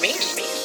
Me.